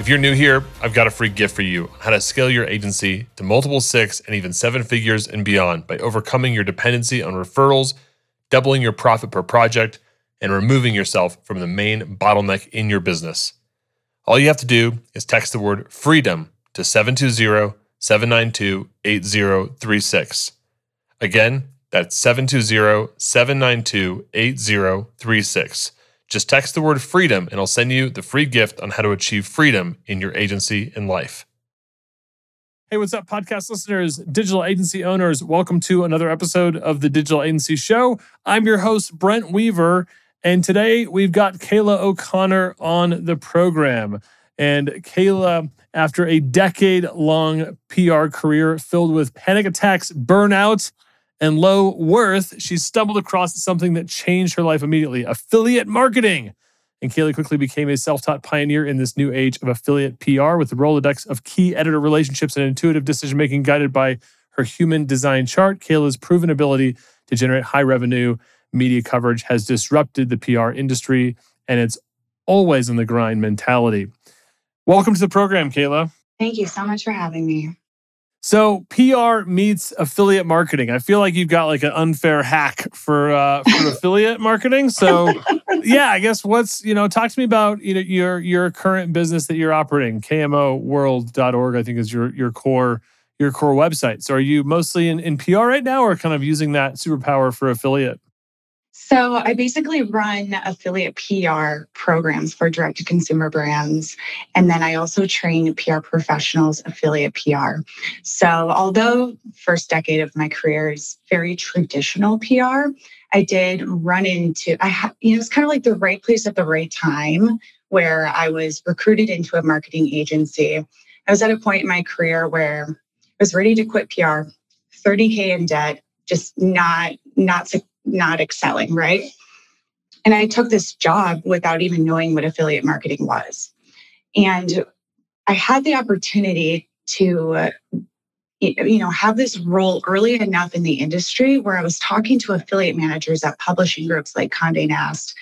If you're new here, I've got a free gift for you how to scale your agency to multiple six and even seven figures and beyond by overcoming your dependency on referrals, doubling your profit per project, and removing yourself from the main bottleneck in your business. All you have to do is text the word freedom to 720 792 8036. Again, that's 720 792 8036. Just text the word freedom and I'll send you the free gift on how to achieve freedom in your agency and life. Hey, what's up, podcast listeners, digital agency owners? Welcome to another episode of the Digital Agency Show. I'm your host, Brent Weaver, and today we've got Kaila O'Connor on the program. And Kaila, after a decade long PR career filled with panic attacks, burnout, and low worth, she stumbled across something that changed her life immediately affiliate marketing. And Kaila quickly became a self taught pioneer in this new age of affiliate PR with the Rolodex of key editor relationships and intuitive decision making guided by her human design chart. Kaila's proven ability to generate high revenue media coverage has disrupted the PR industry, and it's always in the grind mentality. Welcome to the program, Kaila. Thank you so much for having me. So PR meets affiliate marketing. I feel like you've got like an unfair hack for uh, for affiliate marketing. So yeah, I guess what's you know talk to me about you know your your current business that you're operating. KMOworld.org I think is your your core your core website. So are you mostly in, in PR right now or kind of using that superpower for affiliate? So I basically run affiliate PR programs for direct to consumer brands. And then I also train PR professionals affiliate PR. So although first decade of my career is very traditional PR, I did run into, I ha- you know, it's kind of like the right place at the right time where I was recruited into a marketing agency. I was at a point in my career where I was ready to quit PR, 30K in debt, just not, not not excelling, right? And I took this job without even knowing what affiliate marketing was. And I had the opportunity to you know have this role early enough in the industry where I was talking to affiliate managers at publishing groups like Condé Nast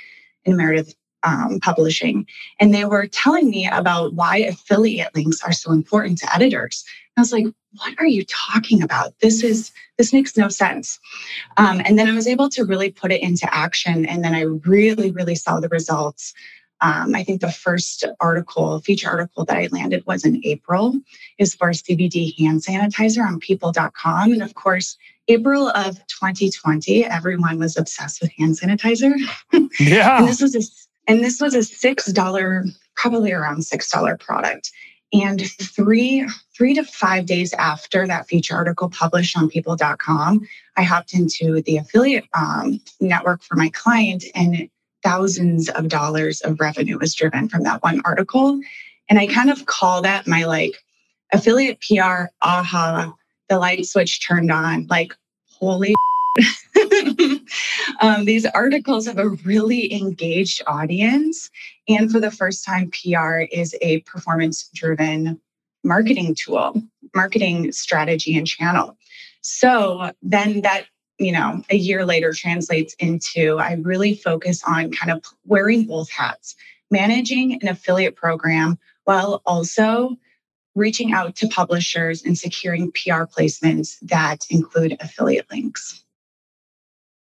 and Meredith um, Publishing, and they were telling me about why affiliate links are so important to editors. I was like, what are you talking about? This is this makes no sense. Um, and then I was able to really put it into action, and then I really, really saw the results. Um, I think the first article, feature article that I landed was in April, is for CBD hand sanitizer on people.com. And of course, April of 2020, everyone was obsessed with hand sanitizer. Yeah. and this was a and this was a six dollar, probably around six dollar product. And three, three to five days after that feature article published on people.com, I hopped into the affiliate um, network for my client, and thousands of dollars of revenue was driven from that one article. And I kind of call that my like affiliate PR aha, the light switch turned on, like, holy. um, these articles have a really engaged audience. And for the first time, PR is a performance driven marketing tool, marketing strategy and channel. So then that, you know, a year later translates into I really focus on kind of wearing both hats, managing an affiliate program while also reaching out to publishers and securing PR placements that include affiliate links.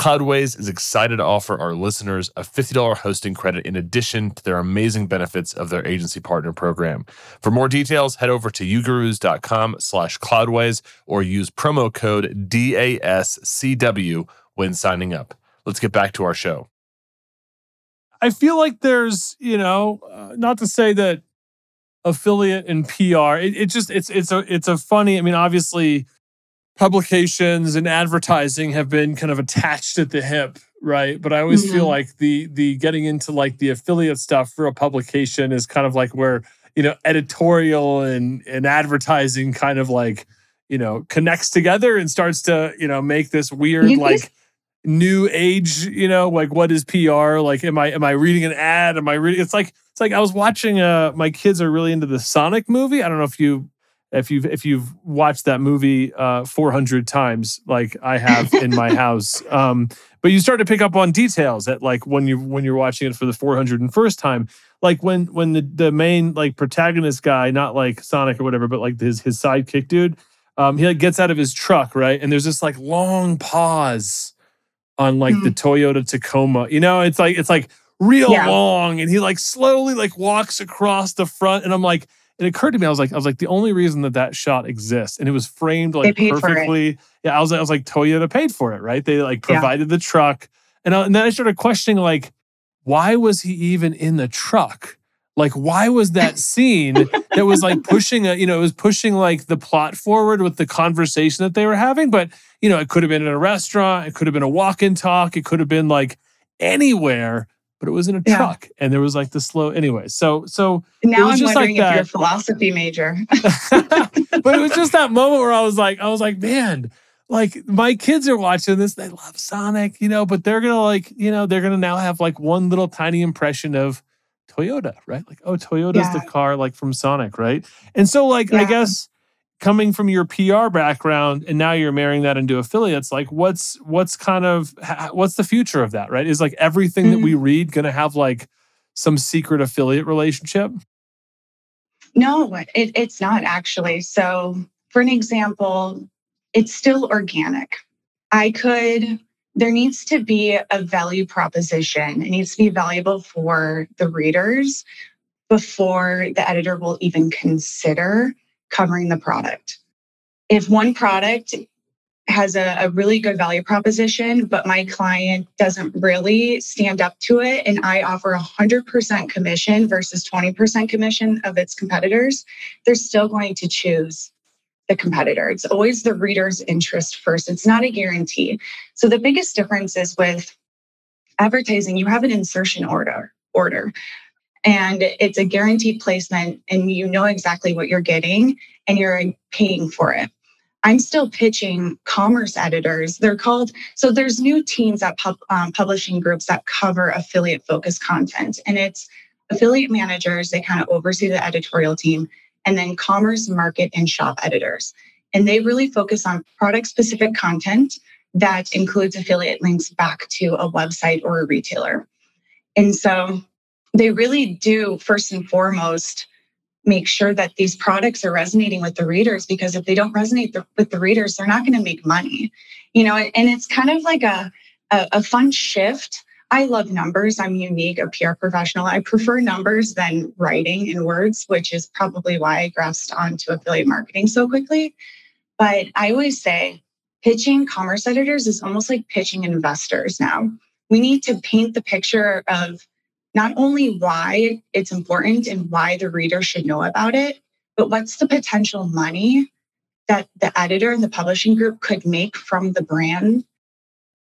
Cloudways is excited to offer our listeners a $50 hosting credit in addition to their amazing benefits of their agency partner program. For more details, head over to ugurus.com slash cloudways or use promo code DASCW when signing up. Let's get back to our show. I feel like there's, you know, uh, not to say that affiliate and PR. It, it just it's it's a it's a funny. I mean, obviously, publications and advertising have been kind of attached at the hip, right? But I always mm-hmm. feel like the the getting into like the affiliate stuff for a publication is kind of like where you know editorial and and advertising kind of like you know connects together and starts to you know make this weird like new age you know like what is pr like am i am i reading an ad am i reading it's like it's like i was watching uh my kids are really into the sonic movie i don't know if you if you've if you've watched that movie uh 400 times like i have in my house um but you start to pick up on details that like when you when you're watching it for the 401st time like when when the the main like protagonist guy not like sonic or whatever but like his his sidekick dude um he like gets out of his truck right and there's this like long pause on like mm. the Toyota Tacoma. You know, it's like it's like real yeah. long, and he like slowly like walks across the front, and I'm like, it occurred to me, I was like, I was like, the only reason that that shot exists, and it was framed like perfectly. Yeah, I was, I was like, Toyota paid for it, right? They like provided yeah. the truck, and I, and then I started questioning like, why was he even in the truck? Like, why was that scene that was like pushing a, you know, it was pushing like the plot forward with the conversation that they were having, but you know, it could have been in a restaurant, it could have been a walk and talk, it could have been like anywhere, but it was in a yeah. truck and there was like the slow anyway. So so now I'm wondering like if that. you're a philosophy major. but it was just that moment where I was like, I was like, man, like my kids are watching this, they love Sonic, you know, but they're gonna like, you know, they're gonna now have like one little tiny impression of Toyota, right? Like, oh, Toyota's yeah. the car like from Sonic, right? And so, like, yeah. I guess coming from your PR background and now you're marrying that into affiliates like what's what's kind of what's the future of that right is like everything mm-hmm. that we mm-hmm. read going to have like some secret affiliate relationship no it, it's not actually so for an example it's still organic i could there needs to be a value proposition it needs to be valuable for the readers before the editor will even consider covering the product. If one product has a, a, really good value proposition, but my client doesn't really stand up to it, and I offer 100% commission versus 20% commission of its competitors, they're still going to choose the competitor. It's always the reader's interest first. It's not a guarantee. So the biggest difference is with advertising, you have an insertion order order and it's a guaranteed placement and you know exactly what you're getting and you're paying for it. I'm still pitching commerce editors. They're called so there's new teams at pub, um, publishing groups that cover affiliate focused content and it's affiliate managers they kind of oversee the editorial team and then commerce market and shop editors. And they really focus on product specific content that includes affiliate links back to a website or a retailer. And so they really do, first and foremost, make sure that these products are resonating with the readers because if they don't resonate the, with the readers, they're not going to make money. You know, and it's kind of like a, a, a fun shift. I love numbers. I'm unique, a PR professional. I prefer numbers than writing in words, which is probably why I grasped onto affiliate marketing so quickly. But I always say pitching commerce editors is almost like pitching investors now. We need to paint the picture of not only why it's important and why the reader should know about it, but what's the potential money that the editor and the publishing group could make from the brand.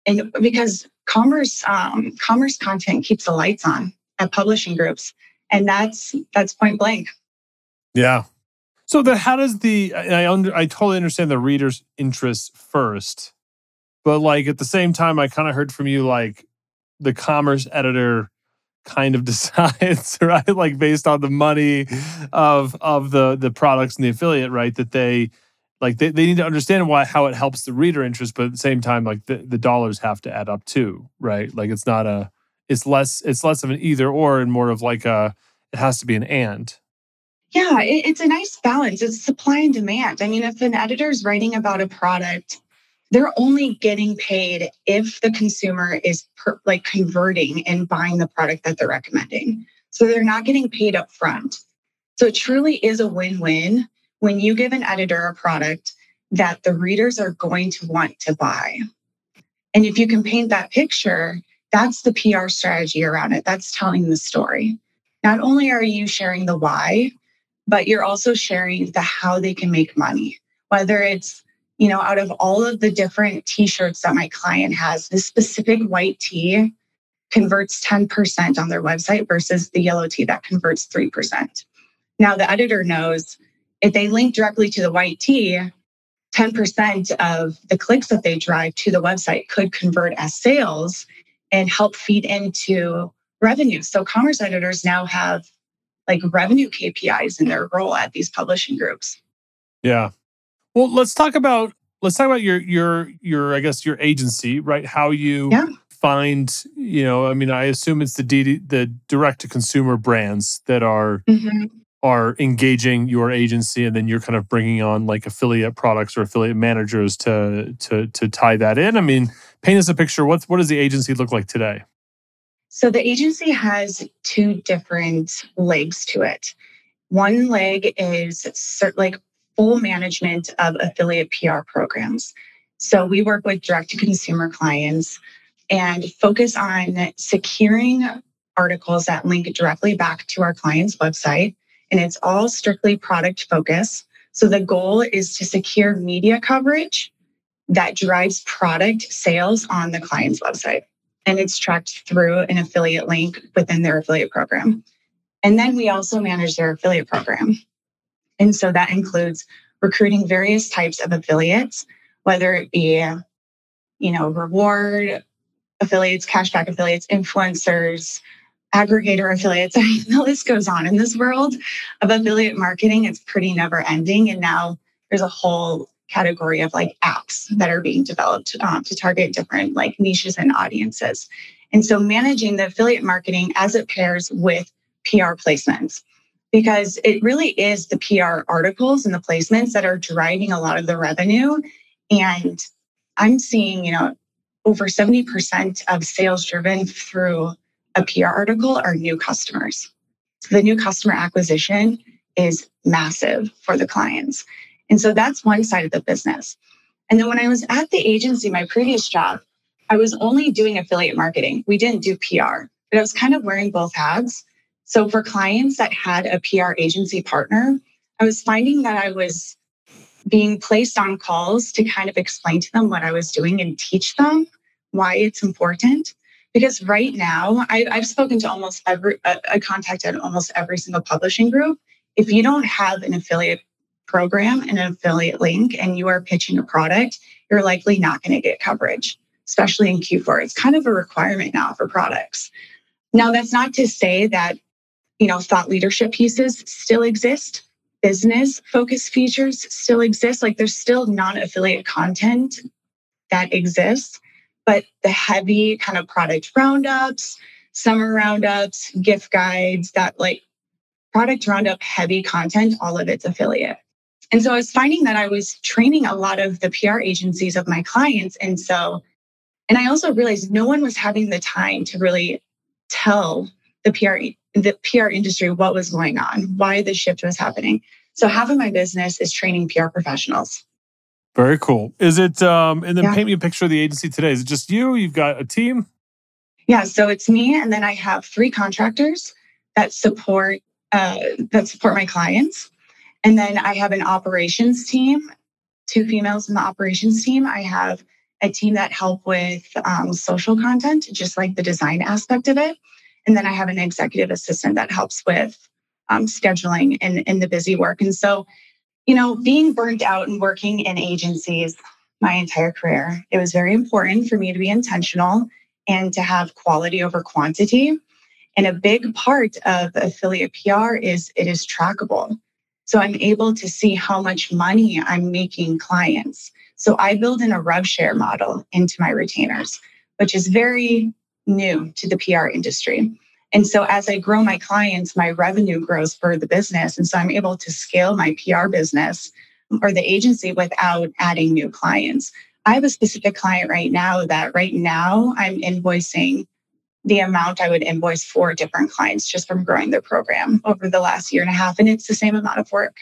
And because commerce, um, commerce content keeps the lights on at publishing groups. And that's that's point blank. Yeah. So the how does the I under I totally understand the reader's interest first, but like at the same time, I kind of heard from you like the commerce editor kind of decides, right? Like based on the money of of the the products and the affiliate, right? That they like they, they need to understand why how it helps the reader interest, but at the same time, like the, the dollars have to add up too, right? Like it's not a it's less it's less of an either or and more of like a it has to be an and. Yeah, it, it's a nice balance. It's supply and demand. I mean, if an editor is writing about a product they're only getting paid if the consumer is per, like converting and buying the product that they're recommending. So they're not getting paid up front. So it truly is a win win when you give an editor a product that the readers are going to want to buy. And if you can paint that picture, that's the PR strategy around it. That's telling the story. Not only are you sharing the why, but you're also sharing the how they can make money, whether it's you know, out of all of the different t-shirts that my client has, this specific white tee converts 10% on their website versus the yellow tee that converts 3%. Now the editor knows if they link directly to the white tee, 10% of the clicks that they drive to the website could convert as sales and help feed into revenue. So commerce editors now have like revenue KPIs in their role at these publishing groups. Yeah. Well, let's talk about let's talk about your your your I guess your agency, right? How you yeah. find, you know, I mean, I assume it's the D, the direct to consumer brands that are mm-hmm. are engaging your agency, and then you're kind of bringing on like affiliate products or affiliate managers to to to tie that in. I mean, paint us a picture. What's what does the agency look like today? So the agency has two different legs to it. One leg is like full management of affiliate PR programs. So we work with direct to consumer clients and focus on securing articles that link directly back to our client's website. And it's all strictly product focused. So the goal is to secure media coverage that drives product sales on the client's website. And it's tracked through an affiliate link within their affiliate program. And then we also manage their affiliate program. And so that includes recruiting various types of affiliates, whether it be, you know, reward affiliates, cashback affiliates, influencers, aggregator affiliates. I mean, the list goes on in this world of affiliate marketing. It's pretty never ending. And now there's a whole category of like apps that are being developed um, to target different like niches and audiences. And so managing the affiliate marketing as it pairs with PR placements because it really is the PR articles and the placements that are driving a lot of the revenue. And I'm seeing, you know, over 70% of sales driven through a PR article are new customers. So the new customer acquisition is massive for the clients. And so that's one side of the business. And then when I was at the agency, my previous job, I was only doing affiliate marketing. We didn't do PR, but I was kind of wearing both hats. So for clients that had a PR agency partner, I was finding that I was being placed on calls to kind of explain to them what I was doing and teach them why it's important. Because right now, I, have spoken to almost every, I contacted almost every single publishing group. If you don't have an affiliate program and an affiliate link and you are pitching a product, you're likely not going to get coverage, especially in Q4. It's kind of a requirement now for products. Now, that's not to say that you know, thought leadership pieces still exist. Business focus features still exist. Like there's still non affiliate content that exists, but the heavy kind of product roundups, summer roundups, gift guides, that like product roundup heavy content, all of it's affiliate. And so I was finding that I was training a lot of the PR agencies of my clients. And so, and I also realized no one was having the time to really tell the PR the PR industry what was going on, why the shift was happening. So half of my business is training PR professionals. Very cool. Is it um and then yeah. paint me a picture of the agency today. Is it just you? You've got a team? Yeah, so it's me and then I have three contractors that support uh, that support my clients. And then I have an operations team, two females in the operations team. I have a team that help with um, social content, just like the design aspect of it. And then I have an executive assistant that helps with um, scheduling and, and the busy work. And so, you know, being burnt out and working in agencies my entire career, it was very important for me to be intentional and to have quality over quantity. And a big part of affiliate PR is it is trackable. So I'm able to see how much money I'm making clients. So I build in a rev share model into my retainers, which is very new to the PR industry. And so as I grow my clients, my revenue grows for the business. And so I'm able to scale my PR business or the agency without adding new clients. I have a specific client right now that right now I'm invoicing the amount I would invoice for different clients just from growing their program over the last year and a half. And it's the same amount of work.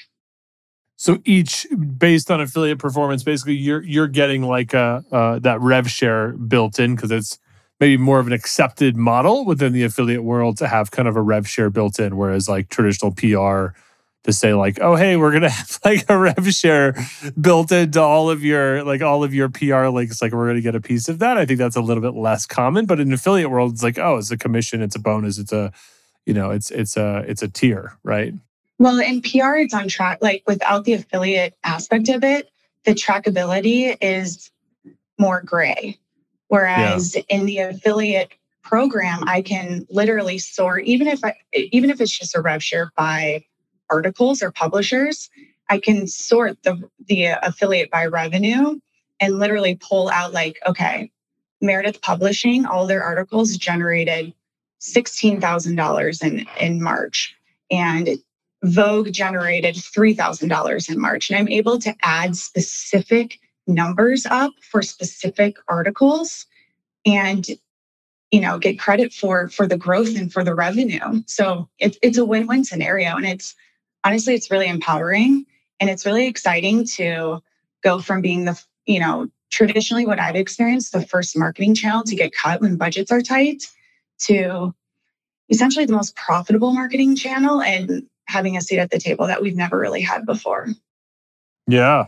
So each based on affiliate performance, basically you're you're getting like a uh, that rev share built in because it's maybe more of an accepted model within the affiliate world to have kind of a rev share built in, whereas like traditional PR, to say like, oh hey, we're gonna have like a rev share built into all of your like all of your PR links. Like we're gonna get a piece of that. I think that's a little bit less common, but in affiliate world, it's like, oh, it's a commission, it's a bonus, it's a, you know, it's it's a it's a tier, right? Well, in PR, it's on track. Like without the affiliate aspect of it, the trackability is more gray. Whereas yeah. in the affiliate program, I can literally sort, even if I, even if it's just a rev share by articles or publishers, I can sort the the affiliate by revenue and literally pull out like, okay, Meredith Publishing, all their articles generated $16,000 in, in March. And Vogue generated $3,000 in March. And I'm able to add specific numbers up for specific articles and you know get credit for for the growth and for the revenue. So it's it's a win-win scenario and it's honestly it's really empowering and it's really exciting to go from being the you know traditionally what i've experienced the first marketing channel to get cut when budgets are tight to essentially the most profitable marketing channel and having a seat at the table that we've never really had before. Yeah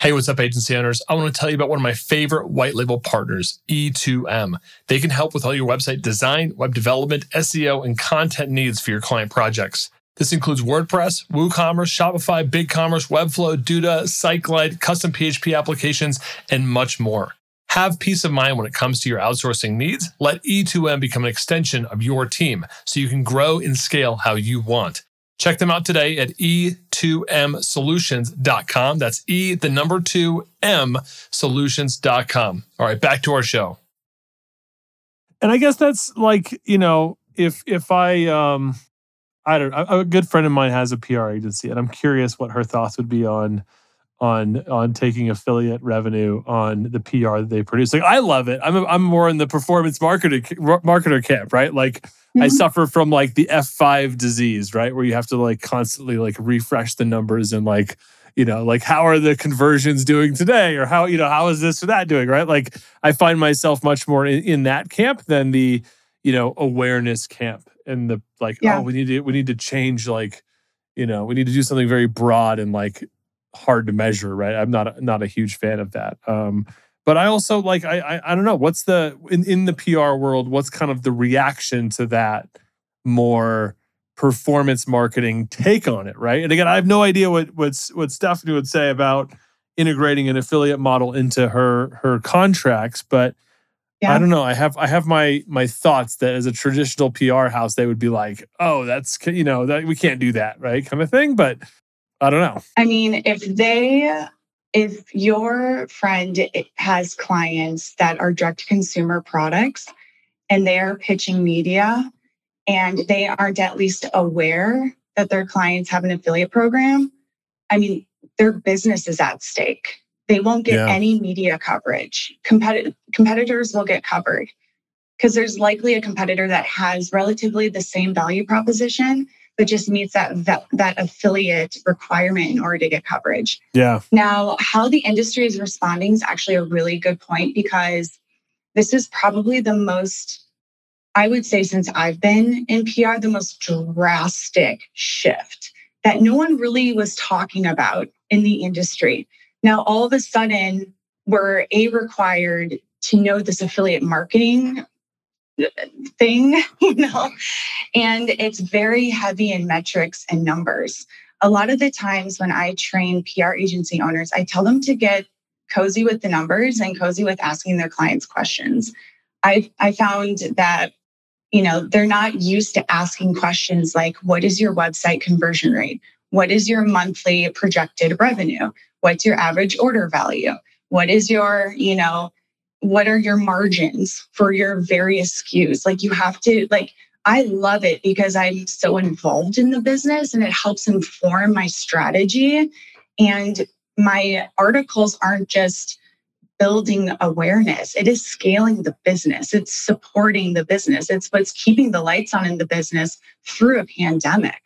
Hey, what's up, agency owners? I want to tell you about one of my favorite white label partners, E2M. They can help with all your website design, web development, SEO, and content needs for your client projects. This includes WordPress, WooCommerce, Shopify, BigCommerce, Webflow, Duda, SiteGlide, custom PHP applications, and much more. Have peace of mind when it comes to your outsourcing needs. Let E2M become an extension of your team so you can grow and scale how you want. Check them out today at e2msolutions.com. That's E, the number two M solutions.com. All right, back to our show. And I guess that's like, you know, if, if I, um, I don't a good friend of mine has a PR agency and I'm curious what her thoughts would be on, on on taking affiliate revenue on the PR that they produce. Like I love it. I'm a, I'm more in the performance marketer marketer camp, right? Like mm-hmm. I suffer from like the F5 disease, right? Where you have to like constantly like refresh the numbers and like you know like how are the conversions doing today or how you know how is this or that doing right like i find myself much more in, in that camp than the you know awareness camp and the like yeah. oh we need to we need to change like you know we need to do something very broad and like hard to measure, right? I'm not not a huge fan of that. Um, but I also like I, I I don't know what's the in in the PR world what's kind of the reaction to that more performance marketing take on it, right? And again, I have no idea what what's what Stephanie would say about integrating an affiliate model into her her contracts, but yeah. I don't know. I have I have my my thoughts that as a traditional PR house, they would be like, "Oh, that's you know that we can't do that, right?" kind of thing. But I don't know. I mean, if they, if your friend has clients that are direct to consumer products and they're pitching media and they aren't at least aware that their clients have an affiliate program, I mean, their business is at stake. They won't get yeah. any media coverage. Compet- competitors will get covered because there's likely a competitor that has relatively the same value proposition but just meets that, that that affiliate requirement in order to get coverage. Yeah. Now, how the industry is responding is actually a really good point because this is probably the most I would say since I've been in PR the most drastic shift that no one really was talking about in the industry. Now all of a sudden we're a required to know this affiliate marketing thing, you know, and it's very heavy in metrics and numbers. A lot of the times when I train PR agency owners, I tell them to get cozy with the numbers and cozy with asking their clients questions. I I found that you know they're not used to asking questions like what is your website conversion rate? What is your monthly projected revenue? What's your average order value? What is your, you know, what are your margins for your various SKUs? Like you have to like I love it because I'm so involved in the business and it helps inform my strategy and my articles aren't just building awareness. It is scaling the business. It's supporting the business. It's what's keeping the lights on in the business through a pandemic.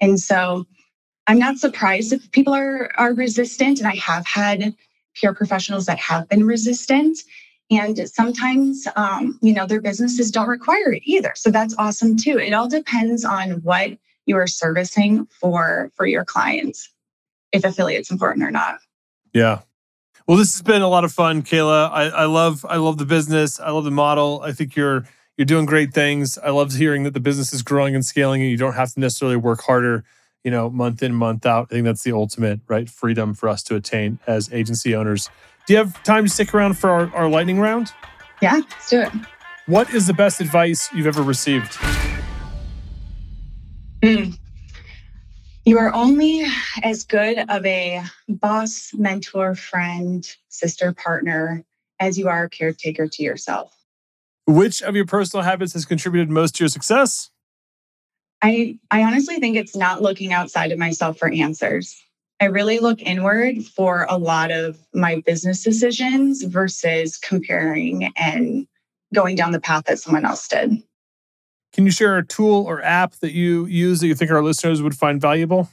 And so I'm not surprised if people are are resistant and I have had PR professionals that have been resistant. And sometimes, um, you know, their businesses don't require it either. So that's awesome too. It all depends on what you are servicing for for your clients, if affiliate's important or not. Yeah. Well, this has been a lot of fun, Kaila. I, I love I love the business. I love the model. I think you're you're doing great things. I love hearing that the business is growing and scaling, and you don't have to necessarily work harder, you know, month in month out. I think that's the ultimate right freedom for us to attain as agency owners. Do you have time to stick around for our, our lightning round? Yeah, let's do it. What is the best advice you've ever received? Mm. You are only as good of a boss, mentor, friend, sister, partner as you are a caretaker to yourself. Which of your personal habits has contributed most to your success? I, I honestly think it's not looking outside of myself for answers. I really look inward for a lot of my business decisions versus comparing and going down the path that someone else did. Can you share a tool or app that you use that you think our listeners would find valuable?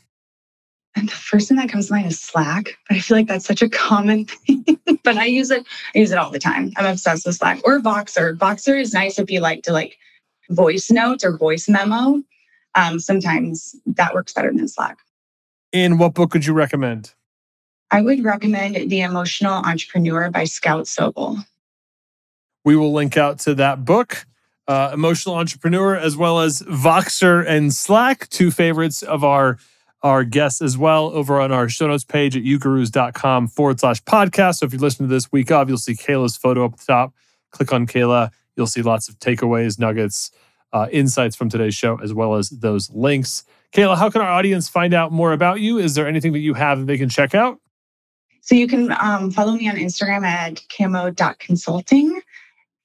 And the first thing that comes to mind is Slack, but I feel like that's such a common thing. but I use it, I use it all the time. I'm obsessed with Slack or Voxer. Voxer is nice if you like to like voice notes or voice memo. Um, sometimes that works better than Slack. And what book would you recommend? I would recommend The Emotional Entrepreneur by Scout Sobel. We will link out to that book uh, Emotional Entrepreneur, as well as Voxer and Slack, two favorites of our our guests as well over on our show notes page at ugurus.com forward slash podcast. So if you listen to this week of, you'll see Kaila's photo up at the top. Click on Kaila. You'll see lots of takeaways, nuggets, uh, insights from today's show, as well as those links. Kaila, how can our audience find out more about you? Is there anything that you have that they can check out? So you can um, follow me on Instagram at camo.consulting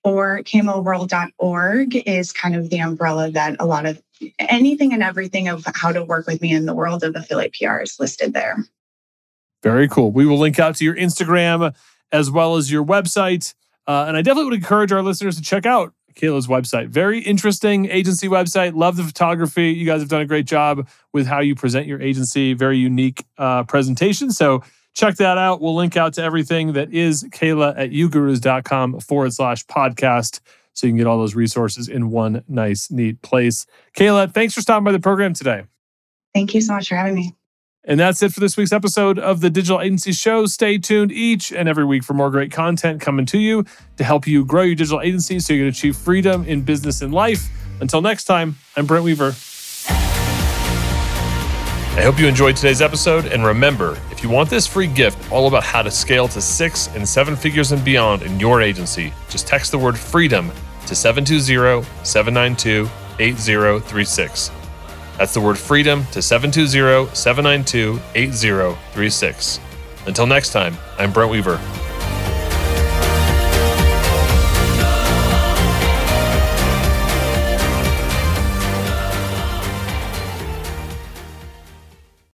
or camoworld.org is kind of the umbrella that a lot of anything and everything of how to work with me in the world of affiliate PR is listed there. Very cool. We will link out to your Instagram as well as your website. Uh, and I definitely would encourage our listeners to check out Kaila's website. Very interesting agency website. Love the photography. You guys have done a great job with how you present your agency. Very unique uh, presentation. So check that out. We'll link out to everything that is Kaila at ugurus.com forward slash podcast. So you can get all those resources in one nice, neat place. Kaila, thanks for stopping by the program today. Thank you so much for having me. And that's it for this week's episode of the Digital Agency Show. Stay tuned each and every week for more great content coming to you to help you grow your digital agency so you can achieve freedom in business and life. Until next time, I'm Brent Weaver. I hope you enjoyed today's episode. And remember, if you want this free gift all about how to scale to six and seven figures and beyond in your agency, just text the word freedom to 720 792 8036. That's the word freedom to 720 792 8036. Until next time, I'm Brent Weaver.